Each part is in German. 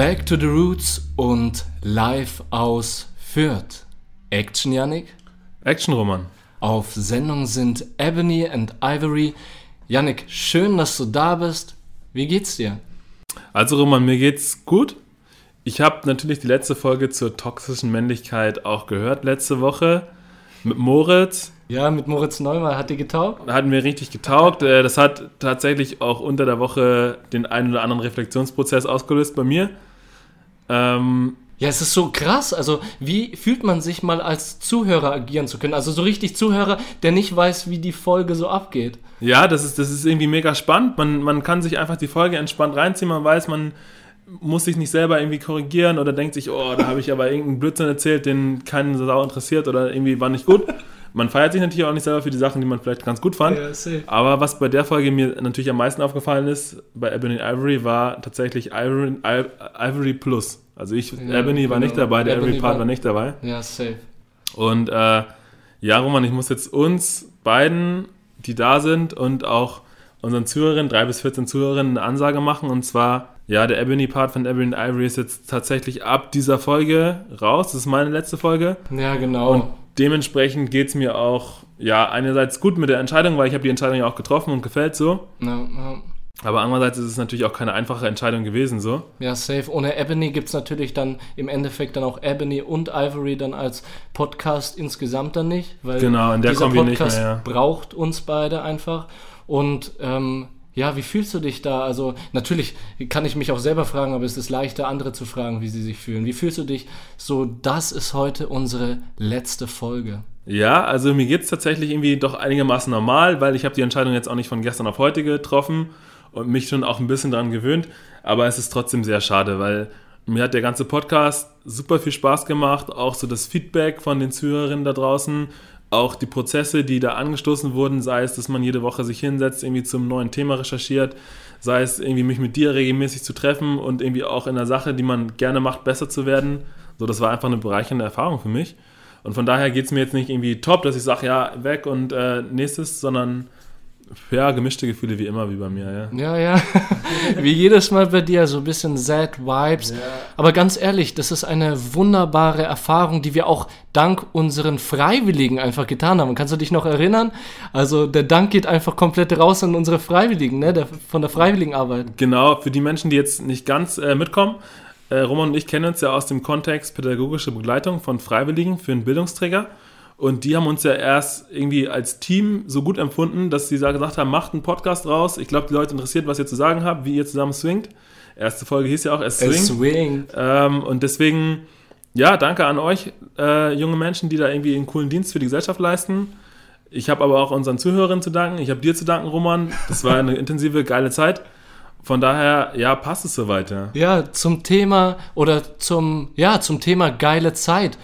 Back to the Roots und live aus Fürth. Action, Yannick? Action, Roman. Auf Sendung sind Ebony and Ivory. Yannick, schön, dass du da bist. Wie geht's dir? Also, Roman, mir geht's gut. Ich habe natürlich die letzte Folge zur toxischen Männlichkeit auch gehört letzte Woche mit Moritz. Ja, mit Moritz Neumann hat die getaugt? Hat mir richtig getaugt. Äh, das hat tatsächlich auch unter der Woche den einen oder anderen Reflexionsprozess ausgelöst bei mir. Ähm, ja, es ist so krass. Also, wie fühlt man sich mal als Zuhörer agieren zu können? Also, so richtig Zuhörer, der nicht weiß, wie die Folge so abgeht. Ja, das ist, das ist irgendwie mega spannend. Man, man kann sich einfach die Folge entspannt reinziehen. Man weiß, man muss sich nicht selber irgendwie korrigieren oder denkt sich, oh, da habe ich aber irgendeinen Blödsinn erzählt, den keinen Sau interessiert oder irgendwie war nicht gut. Man feiert sich natürlich auch nicht selber für die Sachen, die man vielleicht ganz gut fand. Ja, aber was bei der Folge mir natürlich am meisten aufgefallen ist, bei Ebony Ivory, war tatsächlich Ivory, Ivory Plus. Also ich, ja, Ebony war nicht genau. dabei, der Ebony Part war, war, nicht dabei. Ja, safe. Und äh, ja, Roman, ich muss jetzt uns beiden, die da sind und auch unseren Zuhörerinnen, drei bis 14 Zuhörerinnen, eine Ansage machen. Und zwar, ja, der Ebony-Part von Ebony Ivory ist jetzt tatsächlich ab dieser Folge raus. Das ist meine letzte Folge. Ja, genau. Und dementsprechend geht es mir auch, ja, einerseits gut mit der Entscheidung, weil ich habe die Entscheidung ja auch getroffen und gefällt so. Ja, ja. Aber andererseits ist es natürlich auch keine einfache Entscheidung gewesen, so. Ja, safe. Ohne Ebony gibt es natürlich dann im Endeffekt dann auch Ebony und Ivory dann als Podcast insgesamt dann nicht. Weil genau, in der dieser Kombi Podcast nicht mehr, ja. braucht uns beide einfach. Und ähm, ja, wie fühlst du dich da? Also natürlich kann ich mich auch selber fragen, aber es ist leichter, andere zu fragen, wie sie sich fühlen. Wie fühlst du dich? So, das ist heute unsere letzte Folge. Ja, also mir geht es tatsächlich irgendwie doch einigermaßen normal, weil ich habe die Entscheidung jetzt auch nicht von gestern auf heute getroffen und mich schon auch ein bisschen daran gewöhnt. Aber es ist trotzdem sehr schade, weil mir hat der ganze Podcast super viel Spaß gemacht. Auch so das Feedback von den Zuhörerinnen da draußen. Auch die Prozesse, die da angestoßen wurden, sei es, dass man jede Woche sich hinsetzt, irgendwie zum neuen Thema recherchiert, sei es irgendwie mich mit dir regelmäßig zu treffen und irgendwie auch in der Sache, die man gerne macht, besser zu werden. So, das war einfach eine bereichernde Erfahrung für mich. Und von daher geht es mir jetzt nicht irgendwie top, dass ich sage, ja, weg und äh, nächstes, sondern ja, gemischte Gefühle wie immer, wie bei mir, ja. Ja, ja. wie jedes Mal bei dir, so ein bisschen sad Vibes. Ja. Aber ganz ehrlich, das ist eine wunderbare Erfahrung, die wir auch dank unseren Freiwilligen einfach getan haben. Kannst du dich noch erinnern? Also der Dank geht einfach komplett raus an unsere Freiwilligen, ne? Der, von der Freiwilligenarbeit. Genau, für die Menschen, die jetzt nicht ganz äh, mitkommen. Äh, Roman und ich kennen uns ja aus dem Kontext pädagogische Begleitung von Freiwilligen für einen Bildungsträger. Und die haben uns ja erst irgendwie als Team so gut empfunden, dass sie gesagt haben, macht einen Podcast raus. Ich glaube, die Leute interessiert, was ihr zu sagen habt, wie ihr zusammen swingt. Erste Folge hieß ja auch, es swingt. Ähm, und deswegen, ja, danke an euch, äh, junge Menschen, die da irgendwie einen coolen Dienst für die Gesellschaft leisten. Ich habe aber auch unseren Zuhörern zu danken. Ich habe dir zu danken, Roman. Das war eine intensive, geile Zeit. Von daher, ja, passt es soweit, ja. Ja, zum Thema oder zum, ja, zum Thema geile Zeit.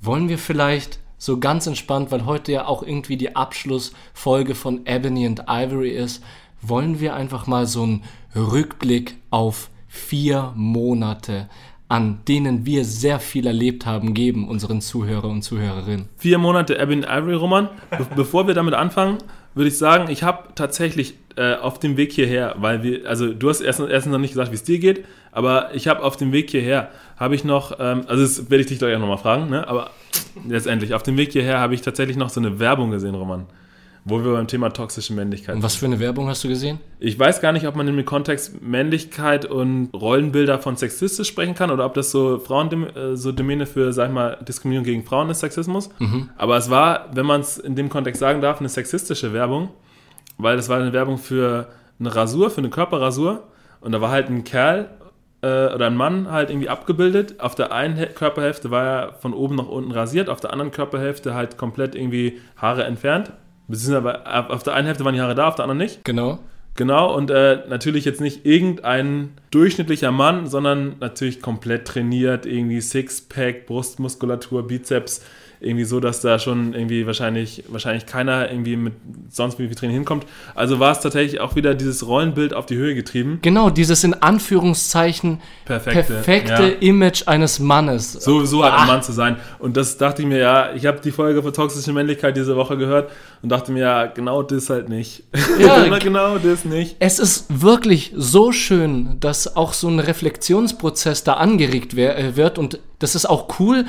Wollen wir vielleicht so ganz entspannt, weil heute ja auch irgendwie die Abschlussfolge von Ebony and Ivory ist, wollen wir einfach mal so einen Rückblick auf vier Monate, an denen wir sehr viel erlebt haben, geben unseren Zuhörer und Zuhörerinnen. Vier Monate Ebony and Ivory Roman. Be bevor wir damit anfangen, würde ich sagen, ich habe tatsächlich äh, auf dem Weg hierher, weil wir, also du hast erstens erst noch nicht gesagt, wie es dir geht, aber ich habe auf dem Weg hierher, habe ich noch, ähm, also das werde ich dich gleich auch nochmal fragen, ne? aber letztendlich, auf dem Weg hierher habe ich tatsächlich noch so eine Werbung gesehen, Roman, wo wir beim Thema toxische Männlichkeit Und was für eine Werbung hast du gesehen? Ich weiß gar nicht, ob man im Kontext Männlichkeit und Rollenbilder von sexistisch sprechen kann oder ob das so Frauen äh, so Domäne für, sag ich mal, Diskriminierung gegen Frauen ist, Sexismus. Mhm. Aber es war, wenn man es in dem Kontext sagen darf, eine sexistische Werbung, weil es war eine Werbung für eine Rasur, für eine Körperrasur. Und da war halt ein Kerl äh, oder ein Mann halt irgendwie abgebildet. Auf der einen Körperhälfte war er von oben nach unten rasiert, auf der anderen Körperhälfte halt komplett irgendwie Haare entfernt. Beziehungsweise auf der einen Hälfte waren die Haare da, auf der anderen nicht. Genau. Genau, und äh, natürlich jetzt nicht irgendein durchschnittlicher Mann, sondern natürlich komplett trainiert, irgendwie Sixpack, Brustmuskulatur, Bizeps, irgendwie so, dass da schon irgendwie wahrscheinlich, wahrscheinlich keiner irgendwie mit sonst wie Vitrine hinkommt. Also war es tatsächlich auch wieder dieses Rollenbild auf die Höhe getrieben. Genau, dieses in Anführungszeichen Perfekte, perfekte ja. Image eines Mannes. So, so halt Ah. ein Mann zu sein. Und das dachte ich mir, ja, ich habe die Folge für toxische Männlichkeit diese Woche gehört und dachte mir, ja, genau das halt nicht. Ja, genau das nicht. Es ist wirklich so schön, dass auch so ein Reflexionsprozess da angeregt äh, wird und das ist auch cool.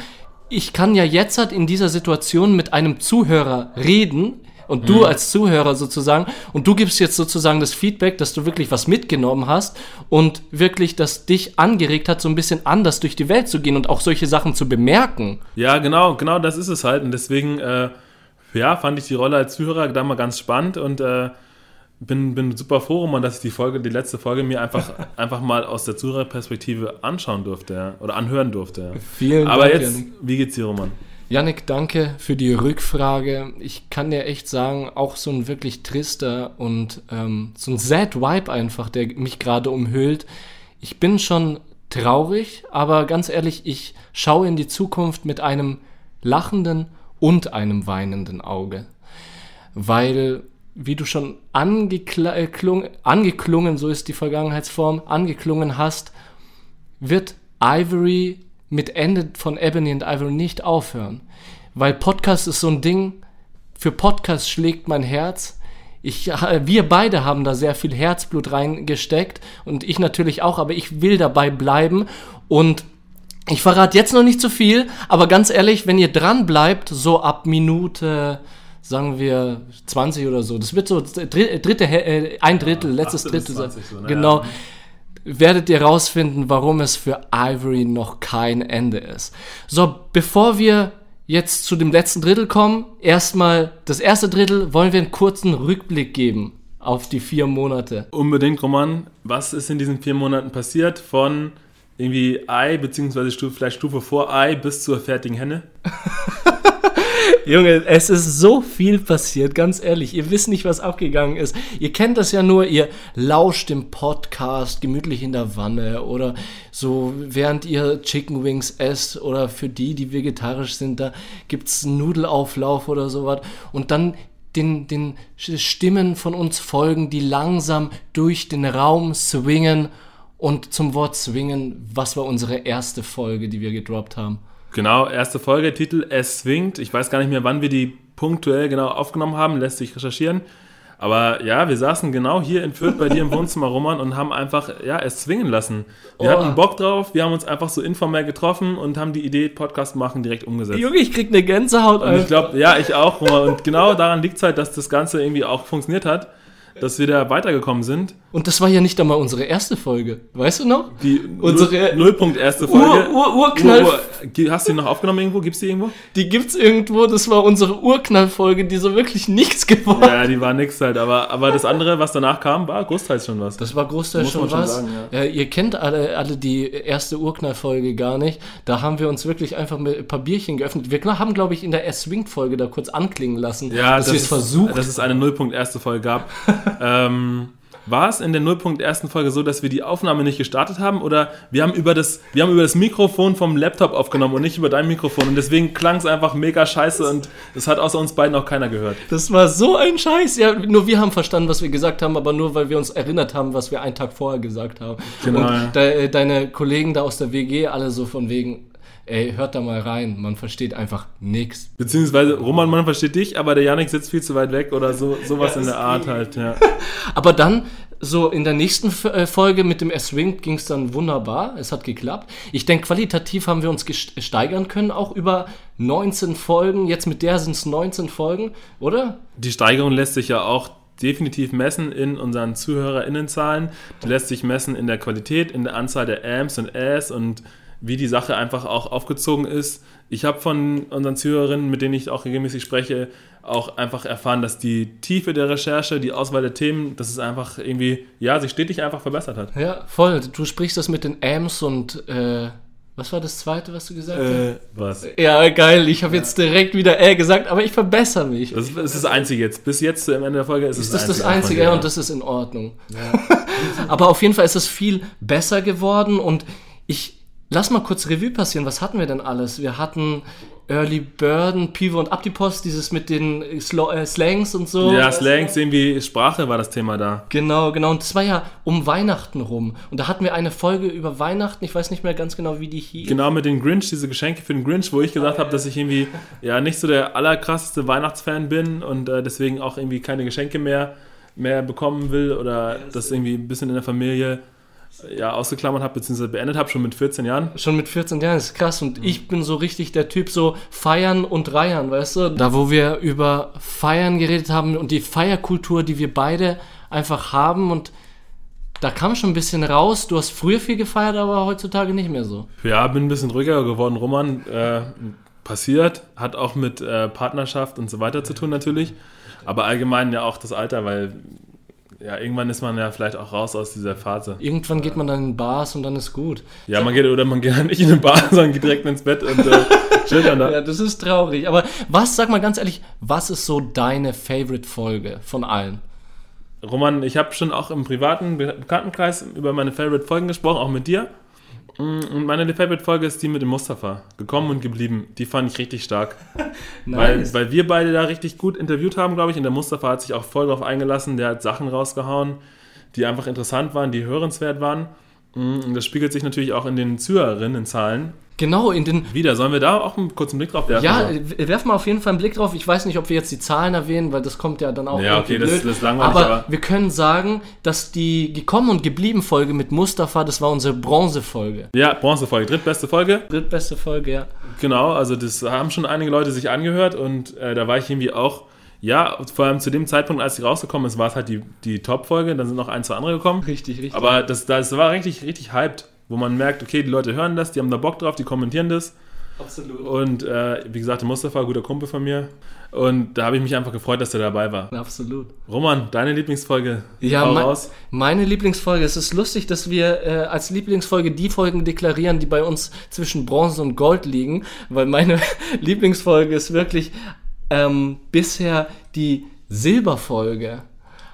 Ich kann ja jetzt halt in dieser Situation mit einem Zuhörer reden und du als Zuhörer sozusagen und du gibst jetzt sozusagen das Feedback, dass du wirklich was mitgenommen hast und wirklich das dich angeregt hat, so ein bisschen anders durch die Welt zu gehen und auch solche Sachen zu bemerken. Ja, genau, genau das ist es halt. Und deswegen, äh, ja, fand ich die Rolle als Zuhörer da mal ganz spannend und äh, bin, bin super froh, Roman, dass ich die Folge, die letzte Folge mir einfach, einfach mal aus der Zuhörerperspektive anschauen durfte oder anhören durfte. Vielen Aber Dank, jetzt, Janik. wie geht's dir, Roman? Janik, danke für die Rückfrage. Ich kann dir echt sagen, auch so ein wirklich trister und ähm, so ein sad Vibe einfach, der mich gerade umhüllt. Ich bin schon traurig, aber ganz ehrlich, ich schaue in die Zukunft mit einem lachenden und einem weinenden Auge. Weil, wie du schon angeklungen, angeklungen, so ist die Vergangenheitsform, angeklungen hast, wird Ivory mit Ende von Ebony and Ivory nicht aufhören. Weil Podcast ist so ein Ding, für Podcast schlägt mein Herz. Ich, äh, wir beide haben da sehr viel Herzblut reingesteckt und ich natürlich auch, aber ich will dabei bleiben und ich verrate jetzt noch nicht zu viel, aber ganz ehrlich, wenn ihr dran bleibt, so ab Minute, sagen wir 20 oder so, das wird so dr- dritte, äh, ein Drittel, letztes 18 bis Drittel, sein. 20 so, ne? genau, Ja. werdet ihr rausfinden, warum es für Ivory noch kein Ende ist. So, bevor wir jetzt zu dem letzten Drittel kommen, erstmal das erste Drittel, wollen wir einen kurzen Rückblick geben auf die vier Monate. Unbedingt, Roman. Was ist in diesen vier Monaten passiert? Von irgendwie Ei, beziehungsweise Stufe, vielleicht Stufe vor Ei bis zur fertigen Henne? Junge, es ist so viel passiert, ganz ehrlich. Ihr wisst nicht, was abgegangen ist. Ihr kennt das ja nur, ihr lauscht im Podcast gemütlich in der Wanne oder so, während ihr Chicken Wings esst oder für die, die vegetarisch sind, da gibt's Nudelauflauf oder sowas. Und dann den, den Stimmen von uns folgen, die langsam durch den Raum swingen. Und zum Wort swingen, was war unsere erste Folge, die wir gedroppt haben? Genau, erste Folge, Titel Es swingt. Ich weiß gar nicht mehr, wann wir die punktuell genau aufgenommen haben, lässt sich recherchieren. Aber ja, wir saßen genau hier in Fürth bei dir im Wohnzimmer, Roman, und haben einfach, ja, es zwingen lassen. Wir Oh. hatten Bock drauf, wir haben uns einfach so informell getroffen und haben die Idee, Podcast machen, direkt umgesetzt. Junge, ich krieg eine Gänsehaut, Und ich glaube, ja, ich auch, Roman. Und genau daran liegt es halt, dass das Ganze irgendwie auch funktioniert hat, dass wir da weitergekommen sind. Und das war ja nicht einmal unsere erste Folge. Weißt du noch? Die Unsere- Null- Nullpunkt erste Folge. Ur, Ur, Urknall, Ur- Ur- Hast du die noch aufgenommen irgendwo? Gibt's die irgendwo? die gibt's irgendwo. Das war unsere Urknallfolge, die so wirklich nichts geworden Ja, die war nix halt, aber, aber das andere, was danach kam, war großteils schon was. Das war großteils Muss schon was. sagen, äh, ihr kennt alle, alle die erste Urknallfolge gar nicht. Da haben wir uns wirklich einfach mit ein paar Bierchen geöffnet. Wir haben, glaube ich, in der S-Swing-Folge da kurz anklingen lassen, ja, dass wir es versucht Dass es eine Nullpunkt erste Folge gab. ähm, war es in der Nullpunkt ersten Folge so, dass wir die Aufnahme nicht gestartet haben oder wir haben über das, wir haben über das Mikrofon vom Laptop aufgenommen und nicht über dein Mikrofon und deswegen klang es einfach mega scheiße und das hat außer uns beiden auch keiner gehört. Das war so ein Scheiß. Ja, nur wir haben verstanden, was wir gesagt haben, aber nur, weil wir uns erinnert haben, was wir einen Tag vorher gesagt haben. Genau, Und de, äh, deine Kollegen da aus der WG, alle so von wegen, ey, hört da mal rein, man versteht einfach nichts. Beziehungsweise Roman, man versteht dich, aber der Janik sitzt viel zu weit weg oder so sowas in der Art halt, ja. Aber dann, so in der nächsten äh, Folge mit dem S-Wing ging es dann wunderbar. Es hat geklappt. Ich denke, qualitativ haben wir uns gest- steigern können, auch über 19 Folgen. Jetzt mit der sind es 19 Folgen, oder? Die Steigerung lässt sich ja auch definitiv messen in unseren ZuhörerInnenzahlen. Die lässt sich messen in der Qualität, in der Anzahl der Amps und As und wie die Sache einfach auch aufgezogen ist. Ich habe von unseren Zuhörerinnen, mit denen ich auch regelmäßig spreche, auch einfach erfahren, dass die Tiefe der Recherche, die Auswahl der Themen, dass es einfach irgendwie, ja, sich stetig einfach verbessert hat. Ja, voll. Du sprichst das mit den Amps und, äh, was war das zweite, was du gesagt hast? Äh, was? Ja, geil. Ich habe jetzt direkt wieder äh gesagt, aber ich verbessere mich. Das ist das, das Einzige jetzt. Bis jetzt zu Ende der Folge ist, Ist es das das Einzige Ja, und das ist in Ordnung. Aber auf jeden Fall ist es viel besser geworden und ich lass mal kurz Revue passieren. Was hatten wir denn alles? Wir hatten Early Burden, Pivo und Aptipos, dieses mit den Slo äh, Slangs und so. Ja, Slangs, irgendwie Sprache war das Thema da. Genau, genau. Und das war ja um Weihnachten rum. Und da hatten wir eine Folge über Weihnachten. Ich weiß nicht mehr ganz genau, wie die hieß. Genau, mit den Grinch, diese Geschenke für den Grinch, wo ich gesagt habe, dass ich irgendwie ja nicht so der allerkrasseste Weihnachtsfan bin und äh, deswegen auch irgendwie keine Geschenke mehr, mehr bekommen will oder das irgendwie ein bisschen in der Familie ja, ausgeklammert habe, beziehungsweise beendet habe, schon mit 14 Jahren. Schon mit 14 Jahren, das ist krass. Und ich bin so richtig der Typ so feiern und reiern, weißt du? Da, wo wir über Feiern geredet haben und die Feierkultur, die wir beide einfach haben und da kam schon ein bisschen raus. Du hast früher viel gefeiert, aber heutzutage nicht mehr so. Ja, bin ein bisschen ruhiger geworden, Roman. Äh, passiert, hat auch mit äh, Partnerschaft und so weiter zu tun natürlich. Aber allgemein ja auch das Alter, weil ja, irgendwann ist man ja vielleicht auch raus aus dieser Phase. Irgendwann geht man dann in Bars und dann ist gut. Ja, man geht oder man geht nicht in eine Bar, sondern geht direkt ins Bett und äh, chillt dann da. Ja, das ist traurig. Aber was, sag mal ganz ehrlich, was ist so deine Favorite-Folge von allen? Roman, ich habe schon auch im privaten Bekanntenkreis über meine Favorite-Folgen gesprochen, auch mit dir. Mm, und meine Favorite-Folge ist die mit dem Mustafa. Gekommen und geblieben. Die fand ich richtig stark. nice. weil, weil wir beide da richtig gut interviewt haben, glaube ich. Und der Mustafa hat sich auch voll drauf eingelassen. Der hat Sachen rausgehauen, die einfach interessant waren, die hörenswert waren. Mm, und das spiegelt sich natürlich auch in den Zuhörerinnenzahlen Genau, in den. Wieder, sollen wir da auch einen kurzen Blick drauf werfen? Ja, werfen wir auf jeden Fall einen Blick drauf. Ich weiß nicht, ob wir jetzt die Zahlen erwähnen, weil das kommt ja dann auch. Ja, okay, das, das, ist langweilig. Aber, aber, wir können sagen, dass die Gekommen und geblieben Folge mit Mustafa, das war unsere Bronzefolge. Ja, Bronzefolge, drittbeste Folge. Drittbeste Folge, ja. Genau, also das haben schon einige Leute sich angehört und äh, da war ich irgendwie auch. Ja, vor allem zu dem Zeitpunkt, als sie rausgekommen ist, war es halt die, die Top-Folge. Dann sind noch ein, zwei andere gekommen. Richtig, richtig. Aber das, das war richtig, richtig hyped wo man merkt, okay, die Leute hören das, die haben da Bock drauf, die kommentieren das. Absolut. Und äh, wie gesagt, der Mustafa, guter Kumpel von mir. Und da habe ich mich einfach gefreut, dass er dabei war. Absolut. Roman, deine Lieblingsfolge? Ja, mein, raus. meine Lieblingsfolge. Es ist lustig, dass wir äh, als Lieblingsfolge die Folgen deklarieren, die bei uns zwischen Bronze und Gold liegen, weil meine Lieblingsfolge ist wirklich ähm, bisher die Silberfolge.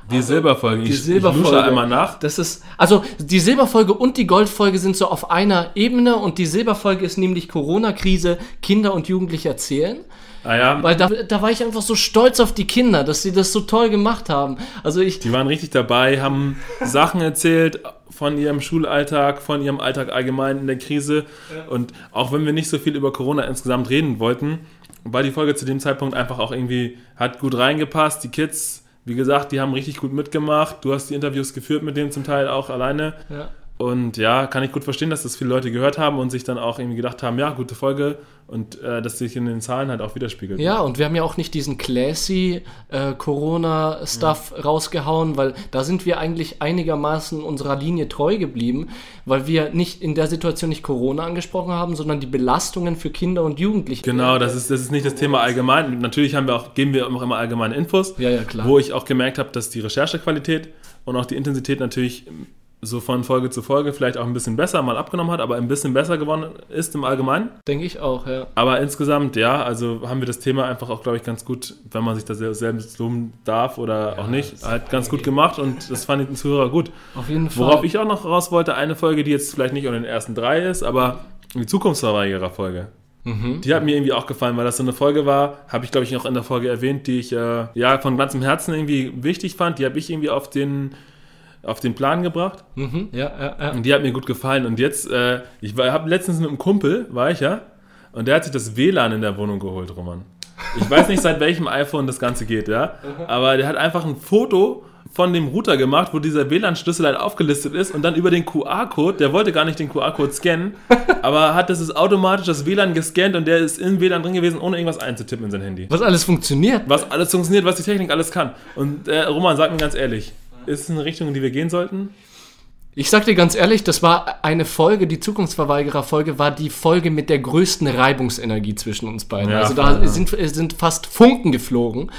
Die also, Silberfolge. Die Silberfolge. einmal nach. Das ist, also die Silberfolge und die Goldfolge sind so auf einer Ebene und die Silberfolge ist nämlich Corona-Krise, Kinder und Jugendliche erzählen. Ah ja. Weil da, da war ich einfach so stolz auf die Kinder, dass sie das so toll gemacht haben. Also ich. Die waren richtig dabei, haben Sachen erzählt von ihrem Schulalltag, von ihrem Alltag allgemein in der Krise. Ja. Und auch wenn wir nicht so viel über Corona insgesamt reden wollten, war die Folge zu dem Zeitpunkt einfach auch irgendwie, hat gut reingepasst. Die Kids wie gesagt, die haben richtig gut mitgemacht. Du hast die Interviews geführt mit denen zum Teil auch alleine. Ja. Und ja, kann ich gut verstehen, dass das viele Leute gehört haben und sich dann auch irgendwie gedacht haben, ja, gute Folge und äh, dass sich in den Zahlen halt auch widerspiegelt. Ja, und wir haben ja auch nicht diesen classy äh, Corona-Stuff ja. rausgehauen, weil da sind wir eigentlich einigermaßen unserer Linie treu geblieben, weil wir nicht in der Situation nicht Corona angesprochen haben, sondern die Belastungen für Kinder und Jugendliche. Genau, das ist, das ist nicht das Thema allgemein. Natürlich haben wir auch, geben wir auch immer allgemeine Infos, ja, ja, klar. wo ich auch gemerkt habe, dass die Recherchequalität und auch die Intensität natürlich so von Folge zu Folge vielleicht auch ein bisschen besser mal abgenommen hat, aber ein bisschen besser geworden ist im Allgemeinen. Denke ich auch, ja. Aber insgesamt, ja, also haben wir das Thema einfach auch, glaube ich, ganz gut, wenn man sich da selbst loben darf oder ja, auch nicht, halt ganz gut gemacht und das fand ich den Zuhörer gut. Auf jeden Fall. Worauf ich auch noch raus wollte, eine Folge, die jetzt vielleicht nicht unter den ersten drei ist, aber die Zukunftsverweigerer-Folge. Mhm. Die hat mir irgendwie auch gefallen, weil das so eine Folge war, habe ich glaube ich auch in der Folge erwähnt, die ich äh, ja von ganzem Herzen irgendwie wichtig fand. Die habe ich irgendwie auf den auf den Plan gebracht. Mhm, ja, ja, ja. Und die hat mir gut gefallen. Und jetzt, äh, ich habe letztens mit einem Kumpel, war ich ja, und der hat sich das WLAN in der Wohnung geholt, Roman. Ich weiß nicht, seit welchem iPhone das Ganze geht, ja. Aber der hat einfach ein Foto von dem Router gemacht, wo dieser WLAN-Schlüssel halt aufgelistet ist und dann über den QR-Code, der wollte gar nicht den QR-Code scannen, aber hat das ist automatisch das WLAN gescannt und der ist im WLAN drin gewesen, ohne irgendwas einzutippen in sein Handy. Was alles funktioniert? Was alles funktioniert, was die Technik alles kann. Und äh, Roman, sag mir ganz ehrlich, ist es eine Richtung, in die wir gehen sollten? Ich sag dir ganz ehrlich, das war eine Folge, die Zukunftsverweigerer-Folge war die Folge mit der größten Reibungsenergie zwischen uns beiden. Ja, also da ja. sind, sind fast Funken geflogen.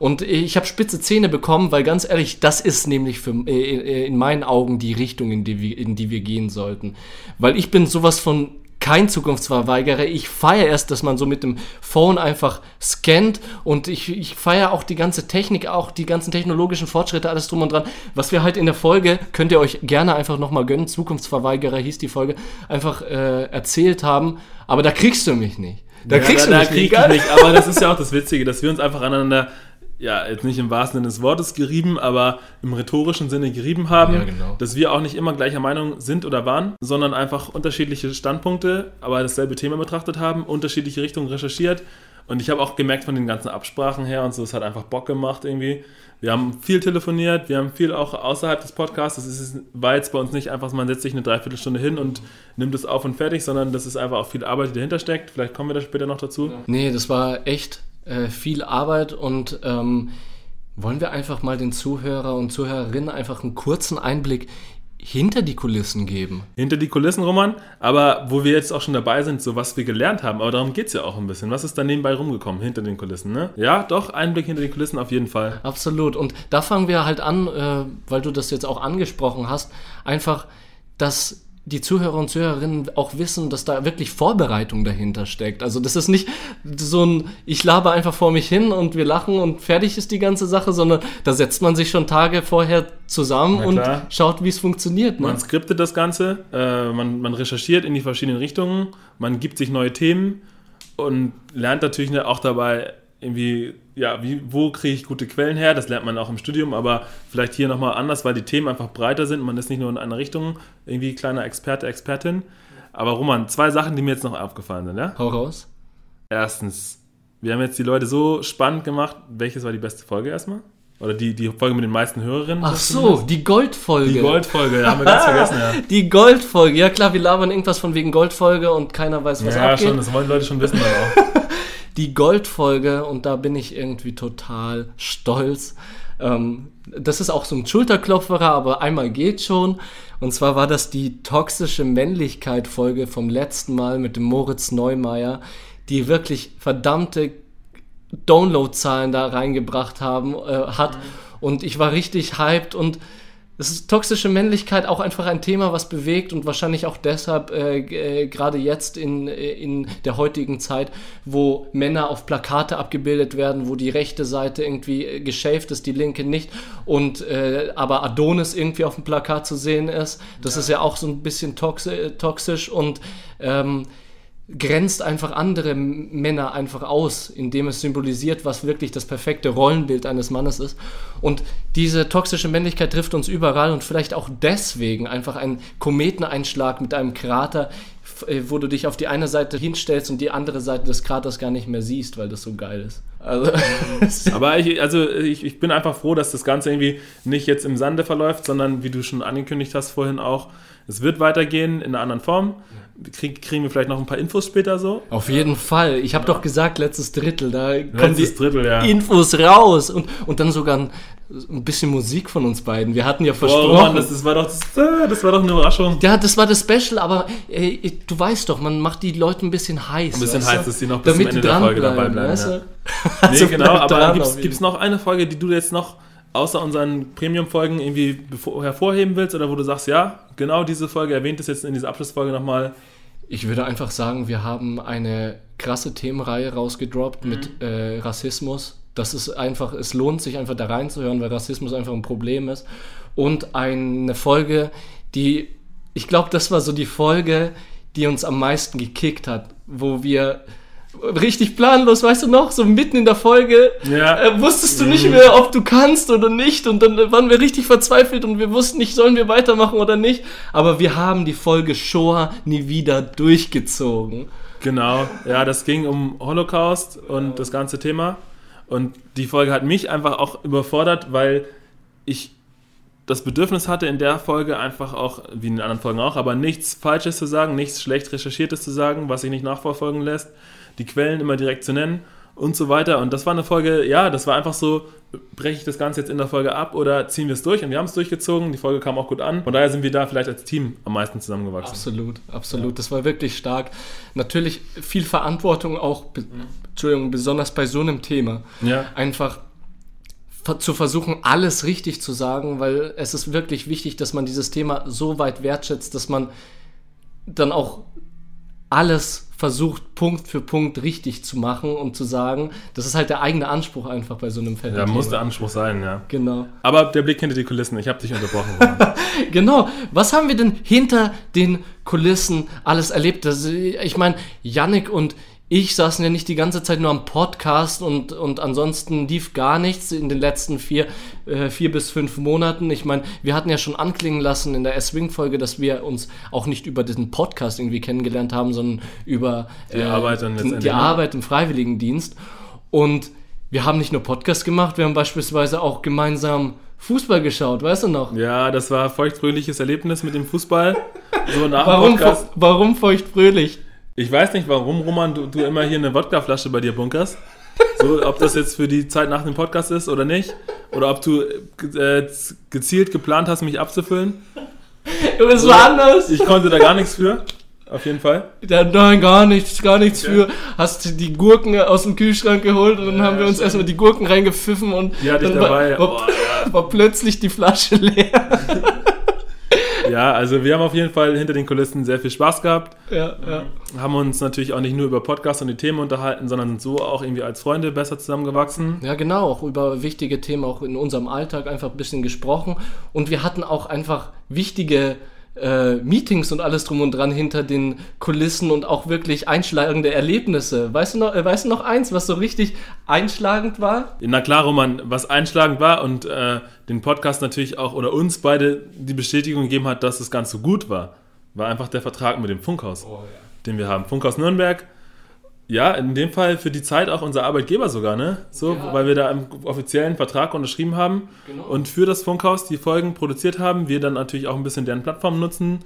Und ich habe spitze Zähne bekommen, weil ganz ehrlich, das ist nämlich für, äh, in meinen Augen die Richtung, in die, wir, in die wir gehen sollten. Weil ich bin sowas von kein Zukunftsverweigerer. Ich feiere erst, dass man so mit dem Phone einfach scannt und ich, ich feiere auch die ganze Technik, auch die ganzen technologischen Fortschritte, alles drum und dran. Was wir halt in der Folge, könnt ihr euch gerne einfach nochmal gönnen, Zukunftsverweigerer hieß die Folge, einfach äh, erzählt haben. Aber da kriegst du mich nicht. Da Ja, kriegst da, du da mich krieg nicht. ich nicht. Aber das ist ja auch das Witzige, dass wir uns einfach aneinander, ja, jetzt nicht im wahrsten Sinne des Wortes gerieben, aber im rhetorischen Sinne gerieben haben. Ja, genau. Dass wir auch nicht immer gleicher Meinung sind oder waren, sondern einfach unterschiedliche Standpunkte, aber dasselbe Thema betrachtet haben, unterschiedliche Richtungen recherchiert. Und ich habe auch gemerkt von den ganzen Absprachen her und so, es hat einfach Bock gemacht irgendwie. Wir haben viel telefoniert, wir haben viel auch außerhalb des Podcasts. Das ist, war jetzt bei uns nicht einfach, man setzt sich eine Dreiviertelstunde hin und nimmt es auf und fertig, sondern das ist einfach auch viel Arbeit, die dahinter steckt. Vielleicht kommen wir da später noch dazu. Nee, das war echt äh, viel Arbeit und ähm, wollen wir einfach mal den Zuhörer und Zuhörerinnen einfach einen kurzen Einblick hinter die Kulissen geben. hinter die Kulissen, Roman. Aber wo wir jetzt auch schon dabei sind, so was wir gelernt haben, aber darum geht es ja auch ein bisschen. Was ist da nebenbei rumgekommen, hinter den Kulissen, ne? Ja, doch, Einblick hinter die Kulissen auf jeden Fall. Absolut. Und da fangen wir halt an, äh, weil du das jetzt auch angesprochen hast, einfach, dass die Zuhörer und Zuhörerinnen auch wissen, dass da wirklich Vorbereitung dahinter steckt. Also das ist nicht so ein, ich laber einfach vor mich hin und wir lachen und fertig ist die ganze Sache, sondern da setzt man sich schon Tage vorher zusammen und schaut, wie es funktioniert. Ne? Man skriptet das Ganze, äh, man, man recherchiert in die verschiedenen Richtungen, man gibt sich neue Themen und lernt natürlich auch dabei irgendwie, ja, wie, wo kriege ich gute Quellen her? Das lernt man auch im Studium, aber vielleicht hier nochmal anders, weil die Themen einfach breiter sind. Man ist nicht nur in einer Richtung irgendwie kleiner Experte, Expertin. Aber Roman, zwei Sachen, die mir jetzt noch aufgefallen sind, ja? Hau raus. Erstens, wir haben jetzt die Leute so spannend gemacht. Welches war die beste Folge erstmal? Oder die, die Folge mit den meisten Hörerinnen? Ach so, die Goldfolge. Die Goldfolge, ja, haben wir ganz vergessen, ja. Die Goldfolge. Ja klar, wir labern irgendwas von wegen Goldfolge und keiner weiß, was Ja, abgeht. schon, das wollen Leute schon wissen dann auch. die Goldfolge und da bin ich irgendwie total stolz. Ähm, das ist auch so ein Schulterklopferer, aber einmal geht schon. Und zwar war das die toxische Männlichkeit-Folge vom letzten Mal mit dem Moritz Neumeier, die wirklich verdammte Downloadzahlen da reingebracht haben, äh, hat. Und ich war richtig hyped und es ist toxische Männlichkeit auch einfach ein Thema, was bewegt und wahrscheinlich auch deshalb äh, äh, gerade jetzt in, äh, in der heutigen Zeit, wo Männer auf Plakate abgebildet werden, wo die rechte Seite irgendwie äh, geschäft ist, die linke nicht und äh, aber Adonis irgendwie auf dem Plakat zu sehen ist. Das ist ja auch so ein bisschen toxi toxisch und ähm, grenzt einfach andere Männer einfach aus, indem es symbolisiert, was wirklich das perfekte Rollenbild eines Mannes ist. Und diese toxische Männlichkeit trifft uns überall und vielleicht auch deswegen einfach ein Kometeneinschlag mit einem Krater, äh, wo du dich auf die eine Seite hinstellst und die andere Seite des Kraters gar nicht mehr siehst, weil das so geil ist. Also, Aber ich, also ich, ich bin einfach froh, dass das Ganze irgendwie nicht jetzt im Sande verläuft, sondern wie du schon angekündigt hast vorhin auch, es wird weitergehen in einer anderen Form. Krieg, kriegen wir vielleicht noch ein paar Infos später so? auf jeden Fall. Ich habe doch gesagt, letztes Drittel, da kommen die Drittel, ja. Infos raus und, und dann sogar ein, ein bisschen Musik von uns beiden. Wir hatten ja Oh, versprochen. Mann, das, das, war doch, das, das war doch eine Überraschung. Ja, das war das Special, aber äh, du weißt doch, man macht die Leute ein bisschen heiß. Ein bisschen weißt du? heiß, dass die noch bis Damit zum Ende der Folge dabei dranbleiben, bleiben, weißt ja. du? Nee, Also genau, aber gibt es noch eine Folge, die du jetzt noch außer unseren Premium-Folgen irgendwie hervorheben willst oder wo du sagst, ja, genau diese Folge erwähnt es jetzt in dieser Abschlussfolge nochmal. Ich würde einfach sagen, wir haben eine krasse Themenreihe rausgedroppt mit äh, Rassismus. Das ist einfach, es lohnt sich einfach da reinzuhören, weil Rassismus einfach ein Problem ist. Und eine Folge, die, ich glaube, das war so die Folge, die uns am meisten gekickt hat, wo wir richtig planlos, weißt du noch, so mitten in der Folge Ja. äh, wusstest du nicht mehr, ob du kannst oder nicht und dann waren wir richtig verzweifelt und wir wussten nicht, sollen wir weitermachen oder nicht, aber wir haben die Folge Shoah nie wieder durchgezogen. Genau, ja, das ging um Holocaust und das ganze Thema. Und die Folge hat mich einfach auch überfordert, weil ich das Bedürfnis hatte, in der Folge einfach auch, wie in den anderen Folgen auch, aber nichts Falsches zu sagen, nichts schlecht Recherchiertes zu sagen, was sich nicht nachverfolgen lässt, die Quellen immer direkt zu nennen und so weiter. Und das war eine Folge, ja, das war einfach so, breche ich das Ganze jetzt in der Folge ab oder ziehen wir es durch? Und wir haben es durchgezogen, die Folge kam auch gut an. Von daher sind wir da vielleicht als Team am meisten zusammengewachsen. Absolut, absolut. Das war wirklich stark. Natürlich viel Verantwortung auch, be Entschuldigung, besonders bei so einem Thema. Ja. Einfach zu versuchen, alles richtig zu sagen, weil es ist wirklich wichtig, dass man dieses Thema so weit wertschätzt, dass man dann auch alles versucht, Punkt für Punkt richtig zu machen und zu sagen, das ist halt der eigene Anspruch einfach bei so einem fetten Ja, muss der Anspruch sein, ja. Genau. Aber der Blick hinter die Kulissen, ich habe dich unterbrochen. Genau. Was haben wir denn hinter den Kulissen alles erlebt? Das, ich meine, Yannick und ich saßen ja nicht die ganze Zeit nur am Podcast und, und ansonsten lief gar nichts in den letzten vier, äh, vier bis fünf Monaten. Ich meine, wir hatten ja schon anklingen lassen in der S-Wing-Folge, dass wir uns auch nicht über diesen Podcast irgendwie kennengelernt haben, sondern über Die Arbeit dann die, ne? Arbeit im Freiwilligendienst. Und wir haben nicht nur Podcast gemacht, wir haben beispielsweise auch gemeinsam Fußball geschaut, weißt du noch? ja, das war feuchtfröhliches Erlebnis mit dem Fußball. So nach Warum, Podcast. warum feuchtfröhlich? Ich weiß nicht, warum, Roman, du, du immer hier eine Wodkaflasche bei dir bunkerst. So, ob das jetzt für die Zeit nach dem Podcast ist oder nicht. Oder ob du äh, gezielt geplant hast, mich abzufüllen. Es war anders. Ich konnte da gar nichts für. Auf jeden Fall. Ja, nein, gar nichts, gar nichts Okay. für. Hast die Gurken aus dem Kühlschrank geholt und dann haben wir uns stimmt. erstmal die Gurken reingepfiffen und Die hatte ich dabei. War, Oh, war, war plötzlich die Flasche leer. Ja, also wir haben auf jeden Fall hinter den Kulissen sehr viel Spaß gehabt. ja, ja. Haben uns natürlich auch nicht nur über Podcasts und die Themen unterhalten, sondern sind so auch irgendwie als Freunde besser zusammengewachsen. Ja, genau, auch über wichtige Themen auch in unserem Alltag einfach ein bisschen gesprochen. Und wir hatten auch einfach wichtige äh, Meetings und alles drum und dran hinter den Kulissen und auch wirklich einschlagende Erlebnisse. Weißt du noch, äh, weißt du noch eins, was so richtig einschlagend war? Na klar, Roman, was einschlagend war und äh, den Podcast natürlich auch oder uns beide die Bestätigung gegeben hat, dass das Ganze gut war, war einfach der Vertrag mit dem Funkhaus, den wir haben. Funkhaus Nürnberg, ja, in dem Fall für die Zeit auch unser Arbeitgeber sogar, ne? So, Ja. weil wir da einen offiziellen Vertrag unterschrieben haben Genau. und für das Funkhaus die Folgen produziert haben, wir dann natürlich auch ein bisschen deren Plattform nutzen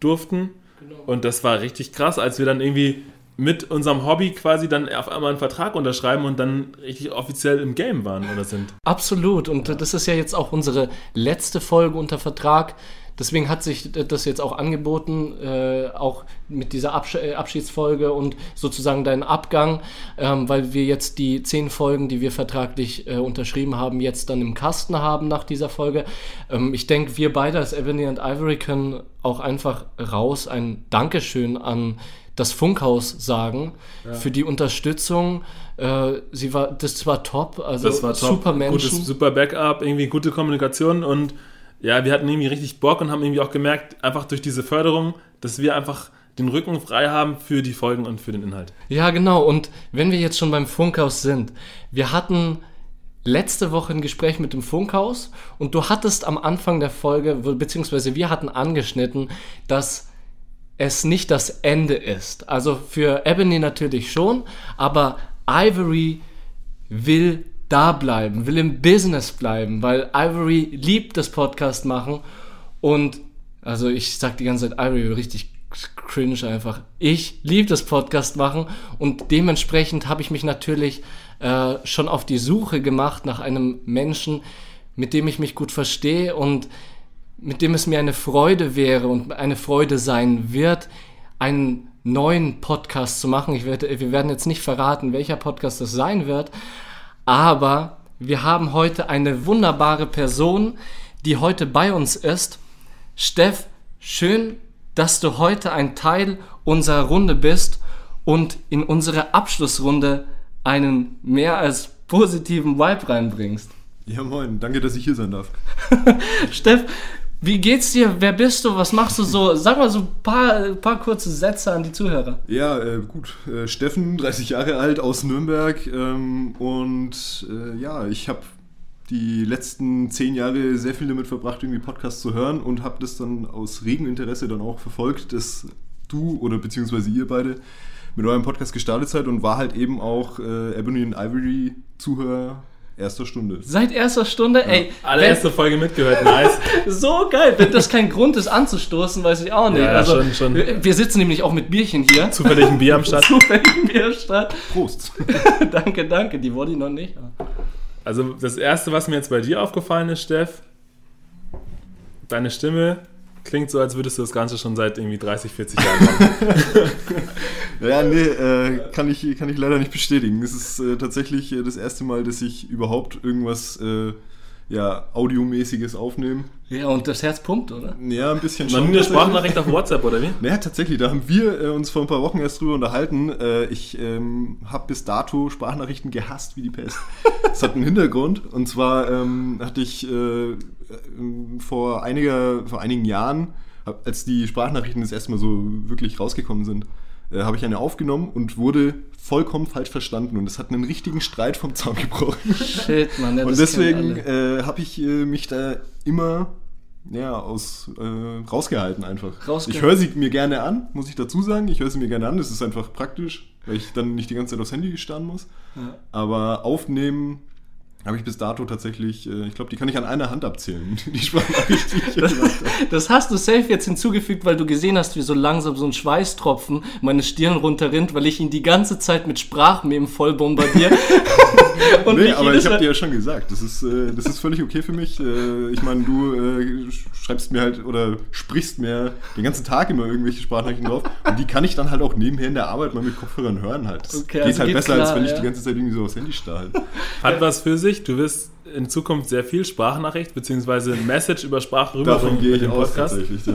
durften. Genau. Und das war richtig krass, als wir dann irgendwie mit unserem Hobby quasi dann auf einmal einen Vertrag unterschreiben und dann richtig offiziell im Game waren oder sind. Absolut. Und das ist ja jetzt auch unsere letzte Folge unter Vertrag. Deswegen hat sich das jetzt auch angeboten, äh, auch mit dieser Absch äh, Abschiedsfolge und sozusagen deinen Abgang, ähm, weil wir jetzt die zehn Folgen, die wir vertraglich äh, unterschrieben haben, jetzt dann im Kasten haben nach dieser Folge. Ähm, ich denke, wir beide als Ebony und Ivory können auch einfach raus ein Dankeschön an das Funkhaus sagen für die Unterstützung. Äh, sie war, das war top, also Das war top. super Menschen. Gutes, super Backup, irgendwie gute Kommunikation und ja, wir hatten irgendwie richtig Bock und haben irgendwie auch gemerkt, einfach durch diese Förderung, dass wir einfach den Rücken frei haben für die Folgen und für den Inhalt. Ja, genau. Und wenn wir jetzt schon beim Funkhaus sind, wir hatten letzte Woche ein Gespräch mit dem Funkhaus und du hattest am Anfang der Folge, beziehungsweise wir hatten angeschnitten, dass es nicht das Ende ist. Also für Ebony natürlich schon, aber Ivory will da bleiben, will im Business bleiben, weil Ivory liebt das Podcast machen und also ich sag die ganze Zeit Ivory richtig cringe einfach. Ich liebe das Podcast machen und dementsprechend habe ich mich natürlich äh, schon auf die Suche gemacht nach einem Menschen, mit dem ich mich gut verstehe und mit dem es mir eine Freude wäre und eine Freude sein wird, einen neuen Podcast zu machen. Ich werde, wir werden jetzt nicht verraten, welcher Podcast das sein wird, aber wir haben heute eine wunderbare Person, die heute bei uns ist. Steff, schön, dass du heute ein Teil unserer Runde bist und in unsere Abschlussrunde einen mehr als positiven Vibe reinbringst. Ja, moin. Danke, dass ich hier sein darf. Steff, wie geht's dir? Wer bist du? Was machst du so? Sag mal so ein paar, paar kurze Sätze an die Zuhörer. Ja, äh, gut. Äh, Steffen, 30 Jahre alt, aus Nürnberg. Ähm, und äh, ja, ich habe die letzten zehn Jahre sehr viel damit verbracht, irgendwie Podcasts zu hören und habe das dann aus regem Interesse dann auch verfolgt, dass du oder beziehungsweise ihr beide mit eurem Podcast gestartet seid und war halt eben auch äh, Ebony und Ivory Zuhörer erster Stunde. Seit erster Stunde, ey, Allererste Folge mitgehört, nice. so geil. Wenn das kein Grund ist anzustoßen, weiß ich auch nicht. Ja, ja, also, schon, schon. Wir, wir sitzen nämlich auch mit Bierchen hier. Zufällig ein Bier am Start. Zufällig im Bierstadt. Prost! danke, danke. Die wurde ich noch nicht. Also das Erste, was mir jetzt bei dir aufgefallen ist, Steff, deine Stimme klingt so, als würdest du das Ganze schon seit irgendwie 30, 40 Jahren machen. Ja, nee, äh, kann, ich, kann ich leider nicht bestätigen. Es ist äh, tatsächlich äh, das erste Mal, dass ich überhaupt irgendwas äh, ja, audiomäßiges Aufnehmen. Ja, und das Herz pumpt, oder? Ja, ein bisschen nie eine Sprachnachricht auf WhatsApp, oder wie? Naja, tatsächlich, da haben wir äh, uns vor ein paar Wochen erst drüber unterhalten. Äh, ich ähm, habe bis dato Sprachnachrichten gehasst wie die Pest. Das hat einen Hintergrund. Und zwar ähm, hatte ich vor, einiger, vor einigen Jahren, als die Sprachnachrichten das erste Mal so wirklich rausgekommen sind, äh, habe ich eine aufgenommen und wurde vollkommen falsch verstanden. Und es hat einen richtigen Streit vom Zaun gebrochen. Shit, Mann. Ja, und deswegen äh, habe ich äh, mich da immer ja, aus, äh, rausgehalten einfach. Rausgehalten. Ich höre sie mir gerne an, muss ich dazu sagen. Ich höre sie mir gerne an. Das ist einfach praktisch, weil ich dann nicht die ganze Zeit aufs Handy starren muss. Ja. Aber aufnehmen habe ich bis dato tatsächlich, äh, ich glaube, die kann ich an einer Hand abzählen. Die Sprachnachricht, die ich habe. Das hast du safe jetzt hinzugefügt, weil du gesehen hast, wie so langsam so ein Schweißtropfen meine Stirn runterrinnt, weil ich ihn die ganze Zeit mit Sprachmemen voll bombardiere. Und nee, aber ich habe dir ja schon gesagt, das ist, äh, das ist völlig okay für mich. Äh, ich meine, du äh, schreibst mir halt oder sprichst mir den ganzen Tag immer irgendwelche Sprachnachrichten drauf und die kann ich dann halt auch nebenher in der Arbeit mal mit Kopfhörern hören halt. Das Okay, geht also halt geht besser, klar, als wenn ich ja. die ganze Zeit irgendwie so aufs Handy starre. Halt. Hat was für sich. Du wirst in Zukunft sehr viel Sprachnachricht bzw. Message über Sprache rüberbringen mit dem Podcast. Ja.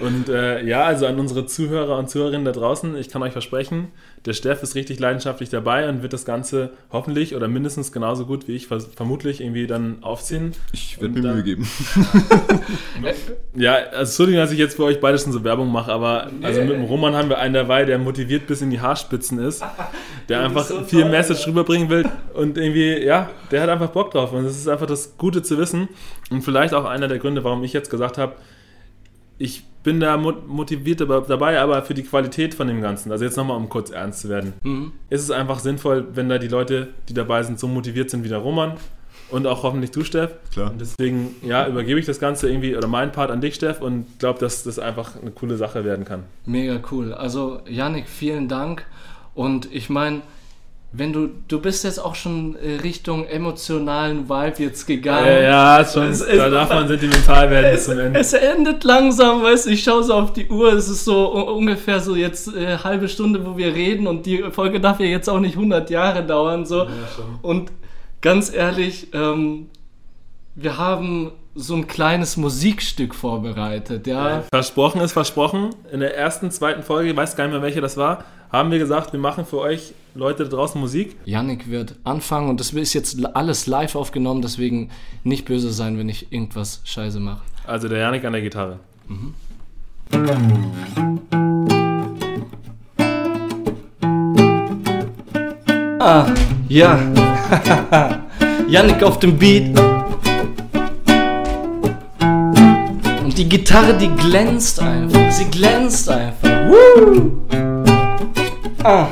Und äh, ja, also an unsere Zuhörer und Zuhörerinnen da draußen, ich kann euch versprechen, der Steff ist richtig leidenschaftlich dabei und wird das Ganze hoffentlich oder mindestens genauso gut wie ich vermutlich irgendwie dann aufziehen. Ich werde mir da- Mühe geben. Ja, also Entschuldigung, dass ich jetzt für euch beide schon so Werbung mache, aber also mit dem Roman haben wir einen dabei, der motiviert bis in die Haarspitzen ist, der einfach so viel Message rüberbringen will und irgendwie, ja, der hat einfach Bock drauf und es ist einfach das Gute zu wissen und vielleicht auch einer der Gründe, warum ich jetzt gesagt habe, ich bin da mo- motiviert dab- dabei, aber für die Qualität von dem Ganzen, also jetzt nochmal, um kurz ernst zu werden, Mhm. ist es einfach sinnvoll, wenn da die Leute, die dabei sind, so motiviert sind wie der Roman und auch hoffentlich du, Steff. Klar. Und deswegen, ja, übergebe ich das Ganze irgendwie oder meinen Part an dich, Steff, und glaube, dass das einfach eine coole Sache werden kann. Mega cool. Also, Yannick, vielen Dank. Und ich meine, wenn du, du bist jetzt auch schon äh, Richtung emotionalen Vibe jetzt gegangen. Ja, ja, schon. Es da darf man sentimental werden bis zum Ende. Es endet langsam, weißt du, ich schaue so auf die Uhr, es ist so ungefähr so jetzt äh, halbe Stunde, wo wir reden und die Folge darf ja jetzt auch nicht 100 Jahre dauern, so. Und ganz ehrlich, ähm, wir haben so ein kleines Musikstück vorbereitet, ja. Versprochen ist versprochen. In der ersten, zweiten Folge, ich weiß gar nicht mehr, welche das war, haben wir gesagt, wir machen für euch Leute da draußen Musik. Yannick wird anfangen und das ist jetzt alles live aufgenommen, deswegen nicht böse sein, wenn ich irgendwas scheiße mache. Also der Janik an der Gitarre. Ah, ja. Yannick auf dem Beat. Die Gitarre, die glänzt einfach. Sie glänzt einfach. Woo! Ah.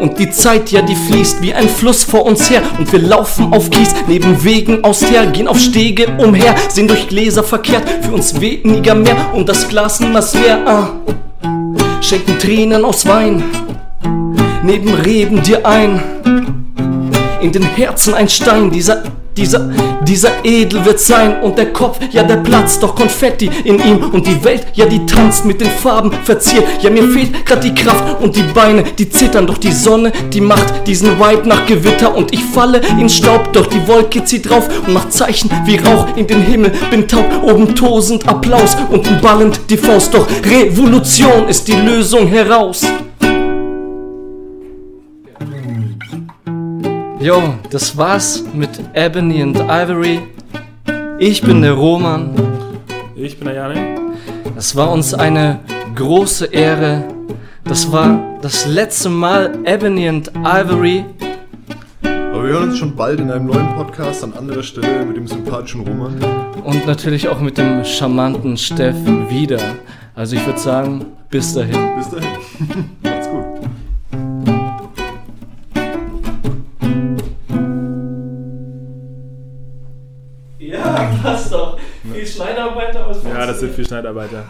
Und die Zeit, ja, die fließt wie ein Fluss vor uns her. Und wir laufen auf Kies, neben Wegen aus Teer, gehen auf Stege umher, sehen durch Gläser verkehrt, für uns weniger mehr und das Glas niemals leer. Ah. Schenken Tränen aus Wein, neben Reben dir ein. In den Herzen ein Stein, dieser, dieser, dieser edel wird sein. Und der Kopf, ja, der platzt, doch Konfetti in ihm. Und die Welt, ja, die tanzt mit den Farben verziert. Ja, mir fehlt grad die Kraft und die Beine, die zittern. Doch die Sonne, die macht diesen Vibe nach Gewitter. Und ich falle in Staub, doch die Wolke zieht drauf und macht Zeichen wie Rauch in den Himmel. Bin taub, oben tosend Applaus, unten ballend die Faust. Doch Revolution ist die Lösung heraus. Jo, das war's mit Ebony and Ivory. Ich bin der Roman. Ich bin der Janik. Es war uns eine große Ehre. Das war das letzte Mal Ebony and Ivory. Aber wir hören uns schon bald in einem neuen Podcast an anderer Stelle mit dem sympathischen Roman. Und natürlich auch mit dem charmanten Steff wieder. Also ich würde sagen, bis dahin. Bis dahin. passt doch. Viel Schneidarbeiter aus Ja, das sind viel Schneidarbeiter.